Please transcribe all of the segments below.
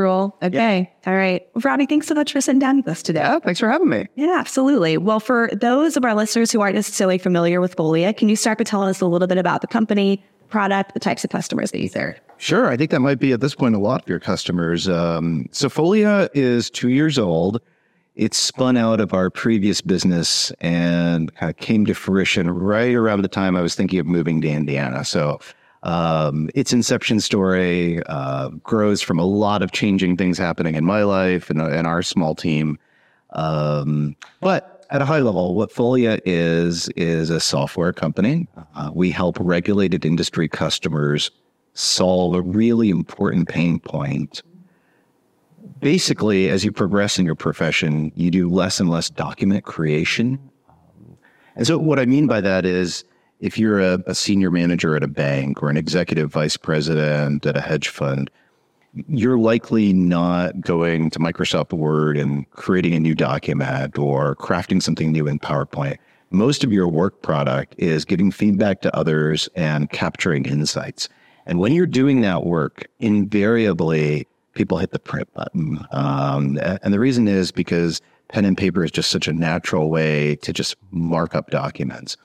role. Okay. All right. Ravi, thanks so much for sitting down with us today. Yeah, thanks for having me. Yeah, absolutely. Well, for those of our listeners who aren't necessarily familiar with Folia, can you start by telling us a little bit about the company, product, the types of customers that you serve? Sure. I think that might be at this point a lot of your customers. Um, so Folia is two years old. It spun out of our previous business and kind of came to fruition right around the time I was thinking of moving to Indiana. So um, its inception story uh, grows from a lot of changing things happening in my life and, and our small team. Um, but at a high level, what Folia is, is a software company. Uh, we help regulated industry customers solve a really important pain point basically, as you progress in your profession, you do less and less document creation. And so, what I mean by that is if you're a, a, senior manager at a bank or an executive vice president at a hedge fund, you're likely not going to Microsoft Word and creating a new document or crafting something new in PowerPoint. Most of your work product is giving feedback to others and capturing insights. And when you're doing that work, invariably, people hit the print button. Um, and the reason is because pen and paper is just such a natural way to just mark up documents.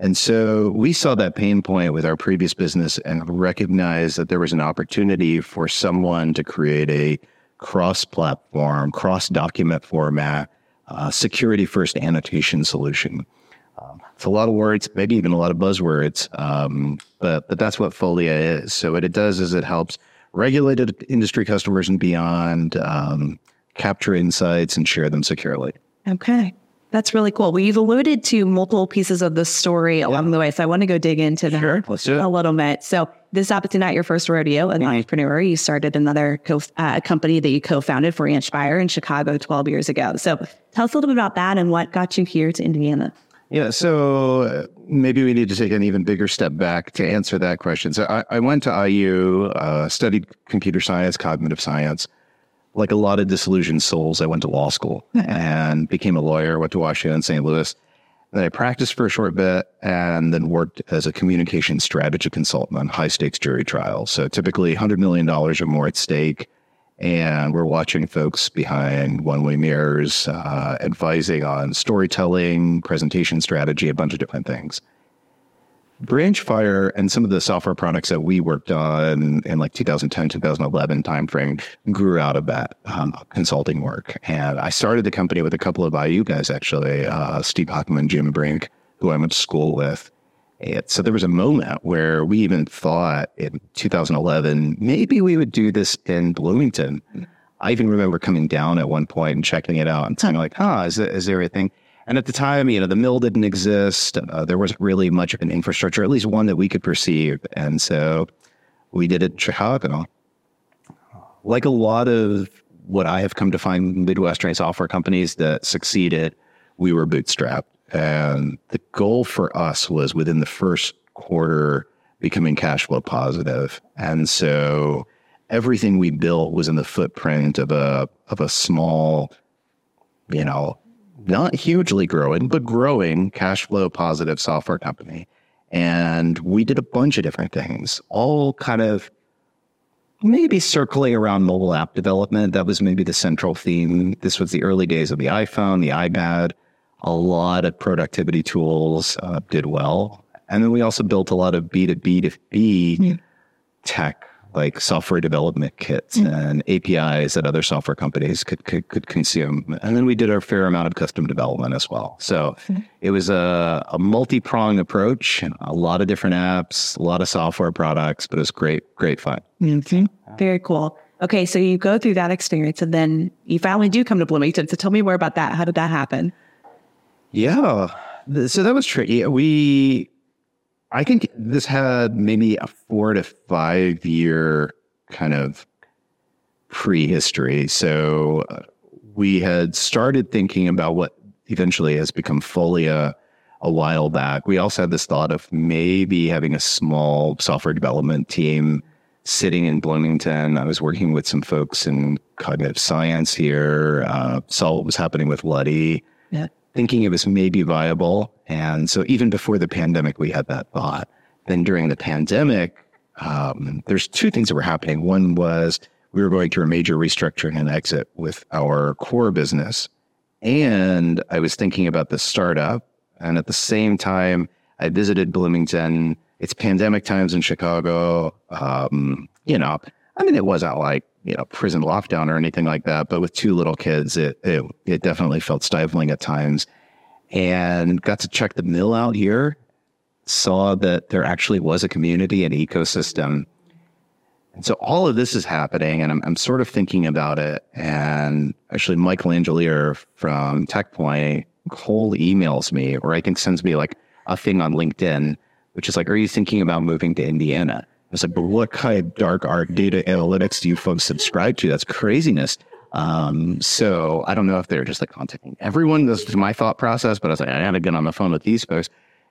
And so we saw that pain point with our previous business and recognized that there was an opportunity for someone to create a cross platform, cross document format, uh, security first annotation solution. Um, it's a lot of words, maybe even a lot of buzzwords, um, but, but that's what Folia is. So what it does is it helps regulated industry customers and beyond um, capture insights and share them securely. Okay. That's really cool. Well, you've alluded to multiple pieces of the story along yeah. the way. So I want to go dig into that sure. Let's do it. a little bit. So this is to not your first rodeo as an entrepreneur. You started another co- uh, company that you co-founded for Branchfire in Chicago 12 years ago. So tell us a little bit about that and what got you here to Indiana. Yeah, so uh, maybe we need to take an even bigger step back to answer that question. So I, I went to IU, uh, studied computer science, cognitive science. Like a lot of disillusioned souls, I went to law school and became a lawyer, went to Washington, St. Louis. Then I practiced for a short bit and then worked as a communication strategy consultant on high stakes jury trials. So typically $100 million or more at stake and we're watching folks behind one way mirrors, uh, advising on storytelling, presentation strategy, a bunch of different things. Branchfire and some of the software products that we worked on in like 2010, 2011 timeframe grew out of that um, consulting work. And I started the company with a couple of IU guys, actually, uh, Steve Hockman, Jim Brink, who I went to school with. And so there was a moment where we even thought in 2011, maybe we would do this in Bloomington. I even remember coming down at one point and checking it out and saying like, huh, is, is there anything? And at the time, you know, the mill didn't exist. Uh, there wasn't really much of an infrastructure, at least one that we could perceive. And so we did it in Chicago. Like a lot of what I have come to find Midwestern software companies that succeeded, we were bootstrapped. And the goal for us was within the first quarter becoming cash flow positive. And so everything we built was in the footprint of a of a small, you know, not hugely growing, but growing cash flow positive software company. And we did a bunch of different things, all kind of maybe circling around mobile app development. That was maybe the central theme. This was the early days of the iPhone, the iPad a lot of productivity tools uh, did well. And then we also built a lot of B2B to B yeah. tech, like software development kits yeah. and APIs that other software companies could, could, could, consume. And then we did our fair amount of custom development as well. So mm-hmm. it was a, a multi pronged approach, a lot of different apps, a lot of software products, but it was great, great fun. Okay. Very cool. Okay, so you go through that experience and then you finally do come to Bloomington. So tell me more about that. How did that happen? Yeah. So that was tricky. We, I think this had maybe a four to five year kind of prehistory. So uh, we had started thinking about what eventually has become Folia a while back. We also had this thought of maybe having a small software development team sitting in Bloomington. I was working with some folks in cognitive science here, uh, saw what was happening with Luddy. Yeah thinking it was maybe viable. And so even before the pandemic, we had that thought. Then during the pandemic, um, there's two things that were happening. One was we were going through a major restructuring and exit with our core business. And I was thinking about the startup. And at the same time, I visited Bloomington. It's pandemic times in Chicago. Um, you know, I mean, it wasn't like, you know, prison lockdown or anything like that, but with two little kids, it, it, it definitely felt stifling at times. And got to check the mill out here, saw that there actually was a community and ecosystem and so all of this is happening, and I'm, I'm sort of thinking about it. And actually, Mike Langellier from TechPoint, Cole emails me, or I think sends me like a thing on LinkedIn, which is like, Are you thinking about moving to Indiana? I was like, But what kind of dark art data analytics do you folks subscribe to? That's craziness. Um, so I don't know if they're just like contacting everyone. This is my thought process, but I was like, I had to get on the phone with these folks.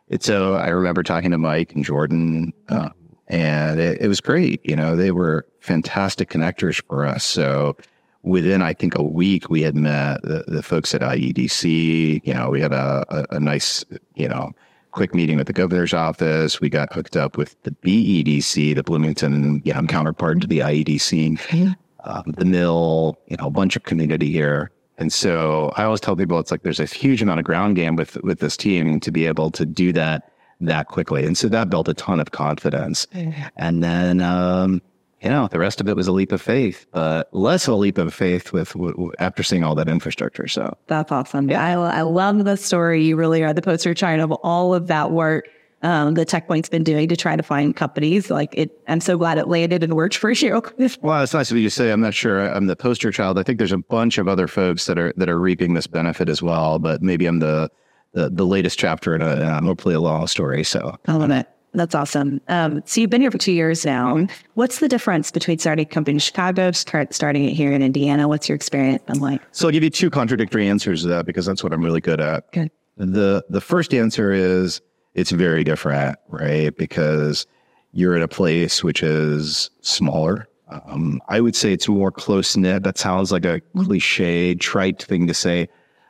And so I remember talking to Mike and Jordan, uh, and it, it, was great. You know, they were fantastic connectors for us. So within, I think, a week, we had met the, the folks at IEDC. You know, we had a, a, a, nice, you know, quick meeting with the governor's office. We got hooked up with the BEDC, the Bloomington, you know, counterpart to the IEDC, um, the mill, you know, a bunch of community here. And so I always tell people it's like there's a huge amount of ground game with with this team to be able to do that that quickly. And so that built a ton of confidence. And then, um, you know, the rest of it was a leap of faith, but less of a leap of faith with, with after seeing all that infrastructure. So that's awesome. Yeah. I, I love the story. You really are the poster child of all of that work um, the TechPoint's been doing to try to find companies. Like it, I'm so glad it landed and worked for you. well, it's nice of you to say. I'm not sure I'm the poster child. I think there's a bunch of other folks that are that are reaping this benefit as well. But maybe I'm the the, the latest chapter in a, in hopefully a long story. So I love it. That's awesome. Um, so you've been here for two years now. What's the difference between starting a company in Chicago, start, starting it here in Indiana? What's your experience been like? So I'll give you two contradictory answers to that because that's what I'm really good at. Good. The the first answer is it's very different, right? Because you're at a place which is smaller. Um, I would say it's more close knit. That sounds like a cliche, trite thing to say,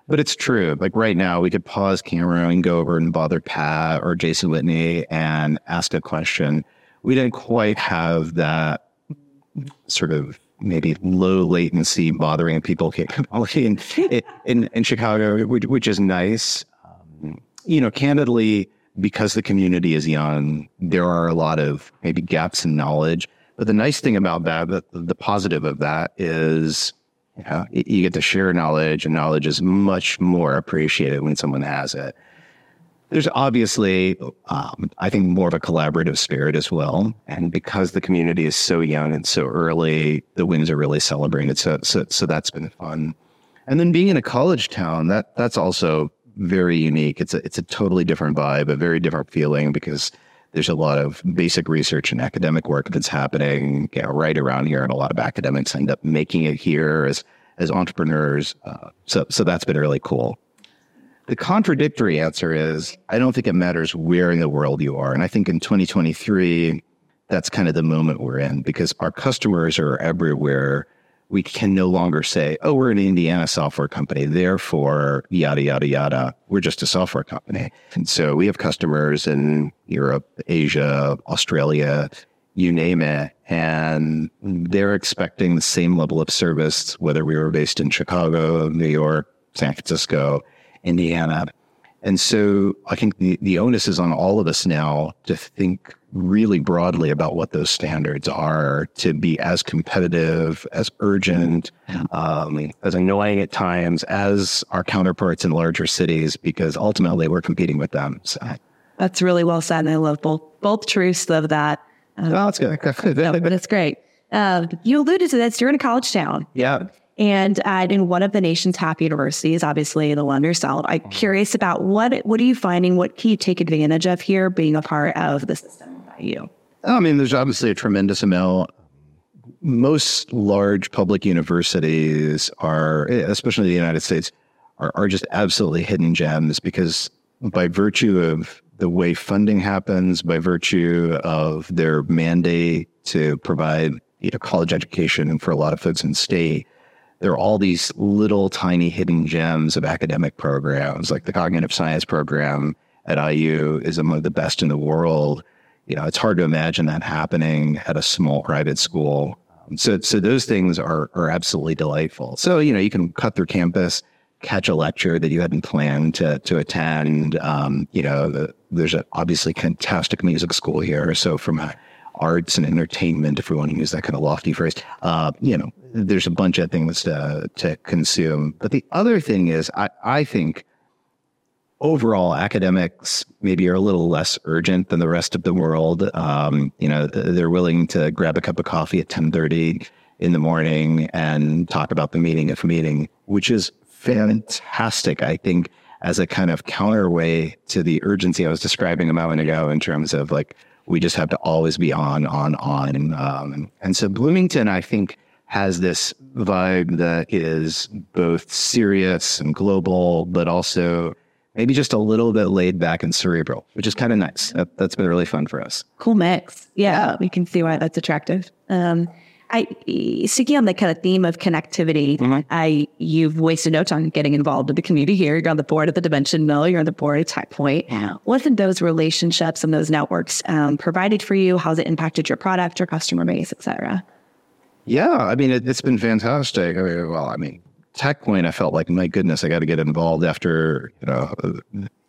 but it's true. Like right now, we could pause camera and go over and bother Pat or Jason Whitney and ask a question. We didn't quite have that sort of maybe low latency bothering people capability in, in, in Chicago, which, which is nice. Um, you know, candidly, because the community is young, there are a lot of maybe gaps in knowledge. But the nice thing about that, the, the positive of that is yeah, you get to share knowledge, and knowledge is much more appreciated when someone has it. There's obviously, um, I think, more of a collaborative spirit as well. And because the community is so young and so early, the wins are really celebrated. So, so, so that's been fun. And then being in a college town, that that's also very unique. It's a it's a totally different vibe, a very different feeling because there's a lot of basic research and academic work that's happening you know, right around here, and a lot of academics end up making it here as as entrepreneurs. Uh, so so that's been really cool. The contradictory answer is I don't think it matters where in the world you are, and I think in 2023 that's kind of the moment we're in because our customers are everywhere we can no longer say, oh, we're an Indiana software company. Therefore, yada, yada, yada. We're just a software company. And so we have customers in Europe, Asia, Australia, you name it. And they're expecting the same level of service, whether we were based in Chicago, New York, San Francisco, Indiana. And so I think the, the onus is on all of us now to think really broadly about what those standards are to be as competitive, as urgent, um, as annoying at times as our counterparts in larger cities, because ultimately we're competing with them. So that's really well said. And I love both, both truths of that. Um, oh, that's good. no, but it's great. Uh, you alluded to this. You're in a college town. Yeah. And uh, in one of the nation's top universities, obviously the London South, I'm mm-hmm. curious about what what are you finding? What can you take advantage of here, being a part of the system you? I mean, there's obviously a tremendous amount. Most large public universities are, especially in the United States, are, are just absolutely hidden gems because by virtue of the way funding happens, by virtue of their mandate to provide you know, college education for a lot of folks in state, there are all these little tiny hidden gems of academic programs, like the cognitive science program at IU is among the best in the world. You know, it's hard to imagine that happening at a small private school. so, so those things are, are absolutely delightful. So, you know, you can cut through campus, catch a lecture that you hadn't planned to, to attend. Um, you know, the, there's a obviously fantastic music school here. So from arts and entertainment, if we want to use that kind of lofty phrase, uh, you know, there's a bunch of things to, to consume. But the other thing is, I, I think overall academics maybe are a little less urgent than the rest of the world. Um, you know, they're willing to grab a cup of coffee at 1030 in the morning and talk about the meeting if meeting, which is fantastic. I think as a kind of counterweight to the urgency I was describing a moment ago in terms of like, we just have to always be on, on, on. Um, and so Bloomington, I think, has this vibe that is both serious and global, but also maybe just a little bit laid back and cerebral, which is kind of nice. That, has been really fun for us. Cool mix. Yeah, we can see why that's attractive. Um, I sticking on the kind of theme of connectivity. Mm-hmm. I you've wasted no time getting involved in the community here. You're on the board of the Dimension Mill. You're on the board of TechPoint. Yeah. What have those relationships and those networks um, provided for you? How's it impacted your product, your customer base, et cetera? Yeah, I mean, it, has been fantastic. I mean, well, I mean, TechPoint, I felt like, my goodness, I got to get involved after, you know,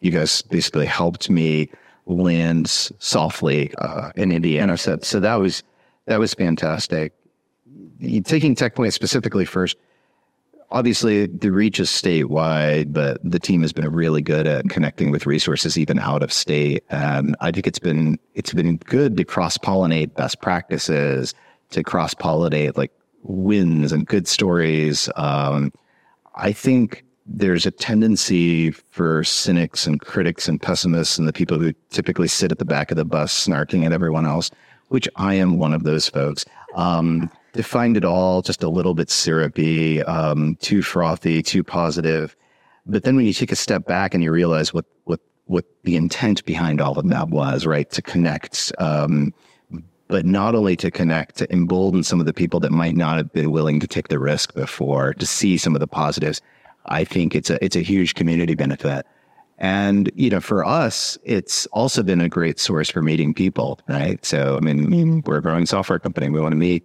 you guys basically helped me land softly uh, in Indiana. So, so that was, that was fantastic. Taking TechPoint specifically first, obviously the reach is statewide, but the team has been really good at connecting with resources even out of state. And I think it's been, it's been good to cross pollinate best practices, to cross pollinate like wins and good stories. Um, I think there's a tendency for cynics and critics and pessimists and the people who typically sit at the back of the bus snarking at everyone else, which I am one of those folks, um, to find it all just a little bit syrupy, um, too frothy, too positive. But then when you take a step back and you realize what, what, what the intent behind all of that was, right? To connect, um, but not only to connect, to embolden some of the people that might not have been willing to take the risk before to see some of the positives. I think it's a, it's a huge community benefit. And, you know, for us, it's also been a great source for meeting people, right? So, I mean, mm-hmm. we're a growing software company. We want to meet,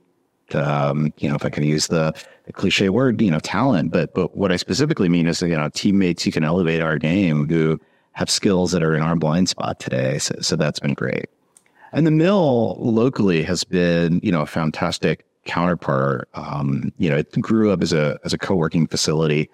um, you know, if I can use the, the, cliche word, you know, talent. But, but what I specifically mean is, you know, teammates who can elevate our game who have skills that are in our blind spot today. So, so that's been great. And the mill locally has been, you know, a fantastic counterpart. Um, you know, it grew up as a as a co-working facility.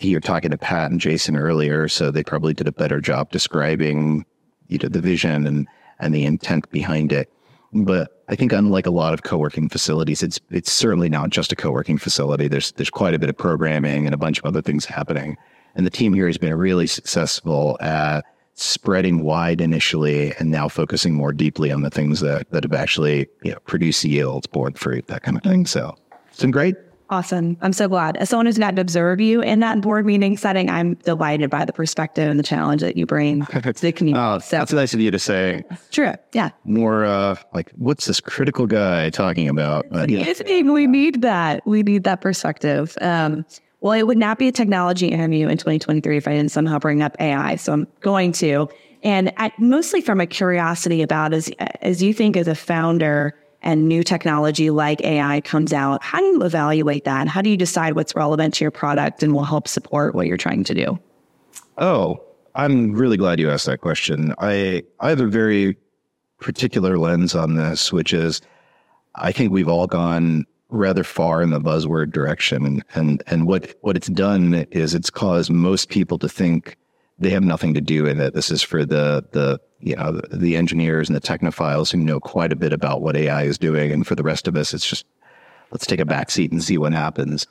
You're talking to Pat and Jason earlier, so they probably did a better job describing, you know, the vision and and the intent behind it. But I think unlike a lot of co-working facilities, it's it's certainly not just a co-working facility. There's there's quite a bit of programming and a bunch of other things happening. And the team here has been really successful at spreading wide initially and now focusing more deeply on the things that, that have actually you know, produced yields, borne fruit, that kind of thing. So it's been great. Awesome. I'm so glad. As someone who's gotten to observe you in that board meeting setting, I'm delighted by the perspective and the challenge that you bring to the community. oh, so, that's nice of you to say. True. Yeah. More uh, like, what's this critical guy talking about? But, yeah. We need that. We need that perspective. Um, well, it would not be a technology interview in 2023 if I didn't somehow bring up AI. So I'm going to. And mostly from a curiosity about as, as you think as a founder and new technology like AI comes out, how do you evaluate that? And how do you decide what's relevant to your product and will help support what you're trying to do? Oh, I'm really glad you asked that question. I, I have a very particular lens on this, which is I think we've all gone rather far in the buzzword direction. And, and, and what, what it's done is it's caused most people to think they have nothing to do in it. This is for the, the, you know, the, engineers and the technophiles who know quite a bit about what AI is doing. And for the rest of us, it's just, let's take a back seat and see what happens.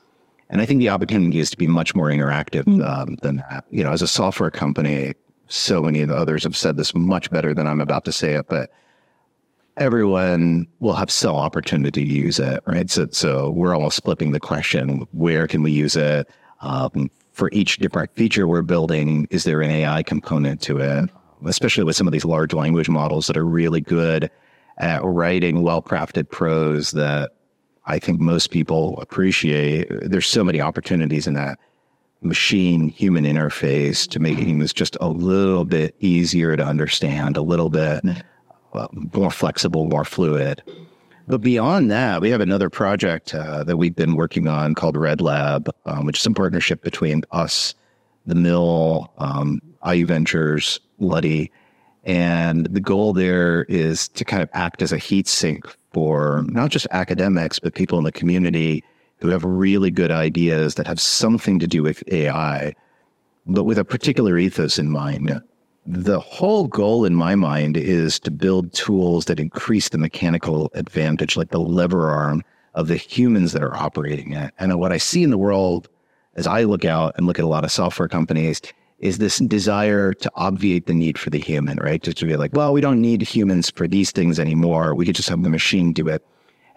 And I think the opportunity is to be much more interactive mm. um, than that. You know, as a software company, so many of the others have said this much better than I'm about to say it, but everyone will have some opportunity to use it, right? So, so we're almost flipping the question: where can we use it? Um, for each different feature we're building, is there an AI component to it? Especially with some of these large language models that are really good at writing well-crafted prose that I think most people appreciate. There's so many opportunities in that machine human interface to making this just a little bit easier to understand, a little bit uh, more flexible, more fluid. But beyond that, we have another project uh, that we've been working on called Red Lab, um, which is a partnership between us, the Mill, um, IU Ventures, Luddy. And the goal there is to kind of act as a heat sink for not just academics, but people in the community who have really good ideas that have something to do with AI, but with a particular ethos in mind. The whole goal in my mind is to build tools that increase the mechanical advantage, like the lever arm of the humans that are operating it. And what I see in the world as I look out and look at a lot of software companies is this desire to obviate the need for the human, right? Just to be like, well, we don't need humans for these things anymore. We could just have the machine do it.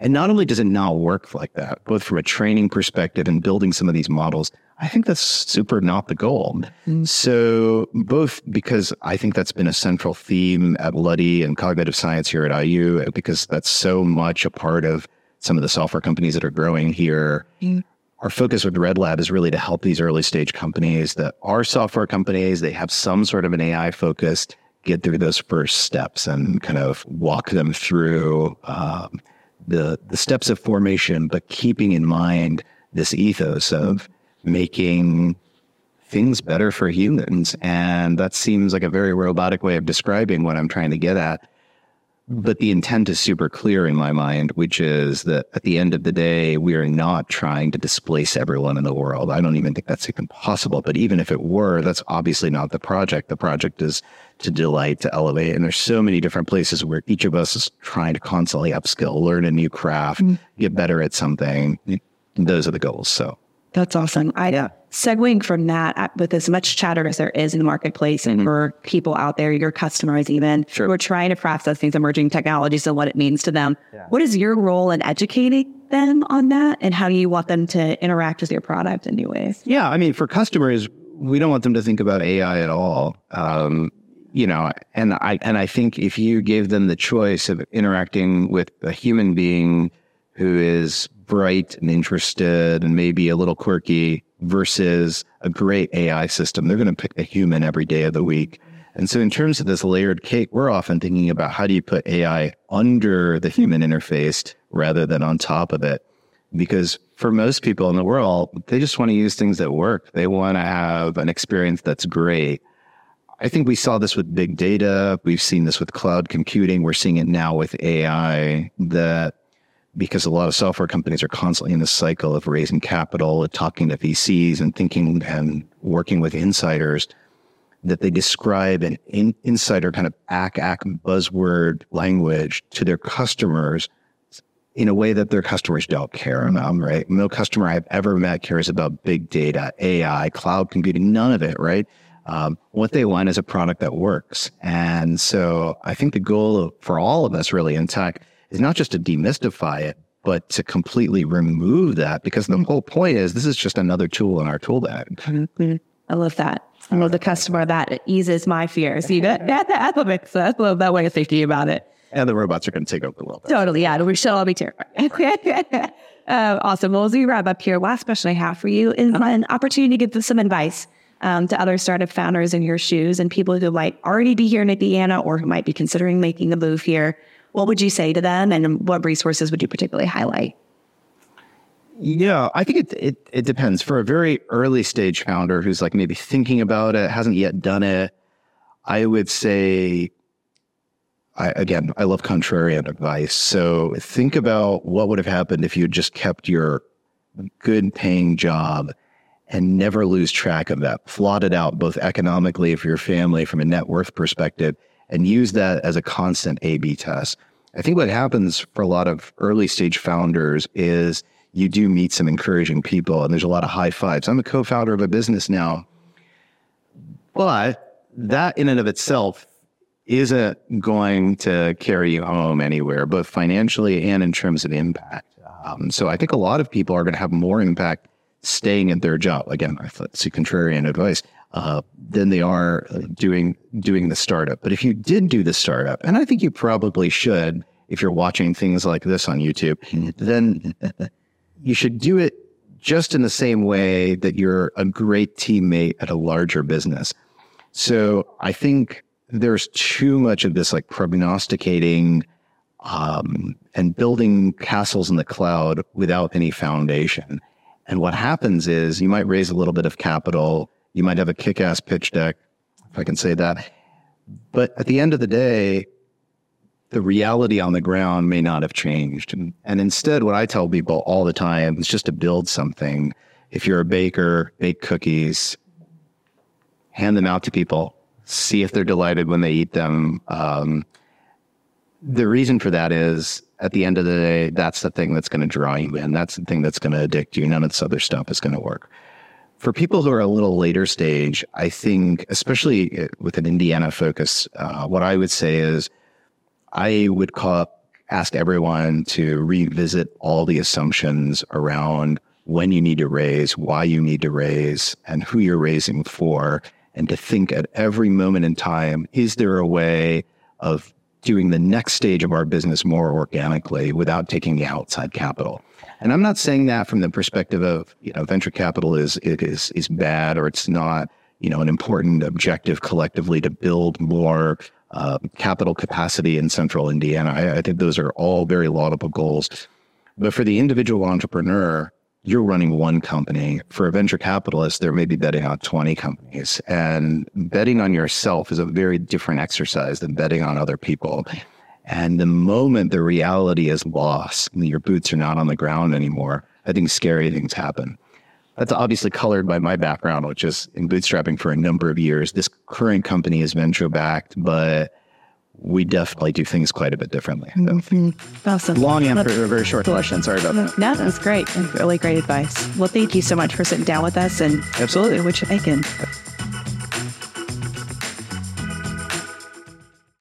And not only does it not work like that, both from a training perspective and building some of these models, I think that's super not the goal. Mm-hmm. So both because I think that's been a central theme at Luddy and cognitive science here at IU, because that's so much a part of some of the software companies that are growing here. Mm-hmm. Our focus with Red Lab is really to help these early stage companies that are software companies. They have some sort of an AI focused, get through those first steps and kind of walk them through um, the the steps of formation, but keeping in mind this ethos of making things better for humans. And that seems like a very robotic way of describing what I'm trying to get at. But the intent is super clear in my mind, which is that at the end of the day, we are not trying to displace everyone in the world. I don't even think that's even possible. But even if it were, that's obviously not the project. The project is to delight, to elevate. And there's so many different places where each of us is trying to constantly upskill, learn a new craft, mm-hmm. get better at something. Those are the goals. So that's awesome. I yeah. Segueing from that with as much chatter as there is in the marketplace mm-hmm. and for people out there, your customers even, sure. who are trying to process these emerging technologies and what it means to them. Yeah. What is your role in educating them on that? And how do you want them to interact with your product in new ways? Yeah. I mean, for customers, we don't want them to think about AI at all. Um, you know, and I and I think if you gave them the choice of interacting with a human being who is bright and interested and maybe a little quirky versus a great AI system. They're going to pick a human every day of the week. And so in terms of this layered cake, we're often thinking about how do you put AI under the human interface rather than on top of it? Because for most people in the world, they just want to use things that work. They want to have an experience that's great. I think we saw this with big data. We've seen this with cloud computing. We're seeing it now with AI that because a lot of software companies are constantly in this cycle of raising capital, and talking to VCs and thinking and working with insiders, that they describe an in, insider kind of ack ack buzzword language to their customers in a way that their customers don't care about, right? No customer I've ever met cares about big data, AI, cloud computing, none of it, right? Um, what they want is a product that works. And so I think the goal for all of us really in tech is not just to demystify it, but to completely remove that because the whole point is this is just another tool in our tool bag. Mm-hmm. I love that. I love the customer that eases my fears. You know, that, makes sense. I love that way of thinking about it. And the robots are going to take over the world. Totally. Yeah. We should all be terrified. uh, awesome. Well, as we wrap up here, last question I have for you is an opportunity to give some advice um, to other startup founders in your shoes and people who might already be here in Indiana or who might be considering making a move here what would you say to them and what resources would you particularly highlight? Yeah, I think it, it, it depends. For a very early stage founder who's like maybe thinking about it, hasn't yet done it, I would say, I, again, I love contrarian advice. So think about what would have happened if you had just kept your good paying job and never lose track of that, plot it out both economically for your family from a net worth perspective and use that as a constant A B test. I think what happens for a lot of early stage founders is you do meet some encouraging people and there's a lot of high fives. I'm a co founder of a business now, but that in and of itself isn't going to carry you home anywhere, both financially and in terms of impact. Um, so I think a lot of people are going to have more impact staying at their job. Again, I thought it's a contrarian advice uh, than they are doing doing the startup. But if you did do the startup, and I think you probably should, if you're watching things like this on YouTube, then you should do it just in the same way that you're a great teammate at a larger business. So I think there's too much of this like prognosticating um, and building castles in the cloud without any foundation. And what happens is you might raise a little bit of capital, you might have a kick ass pitch deck, if I can say that. But at the end of the day, the reality on the ground may not have changed. And, and instead, what I tell people all the time is just to build something. If you're a baker, bake cookies, hand them out to people, see if they're delighted when they eat them. Um, the reason for that is at the end of the day, that's the thing that's going to draw you in. That's the thing that's going to addict you. None of this other stuff is going to work. For people who are a little later stage, I think, especially with an Indiana focus, uh, what I would say is I would call, ask everyone to revisit all the assumptions around when you need to raise, why you need to raise, and who you're raising for, and to think at every moment in time, is there a way of doing the next stage of our business more organically without taking the outside capital. And I'm not saying that from the perspective of, you know, venture capital is, is, is bad or it's not, you know, an important objective collectively to build more uh, capital capacity in central Indiana. I, I think those are all very laudable goals. But for the individual entrepreneur, you're running one company. For a venture capitalist, they're maybe betting on 20 companies. And betting on yourself is a very different exercise than betting on other people. And the moment the reality is lost, your boots are not on the ground anymore, I think scary things happen. That's obviously colored by my background, which is in bootstrapping for a number of years. This current company is venture backed, but we definitely do things quite a bit differently. So. Mm-hmm. Awesome. Long answer, a very short question. Sorry about that. No, that was great. Really great advice. Well, thank you so much for sitting down with us and absolutely, what you're making.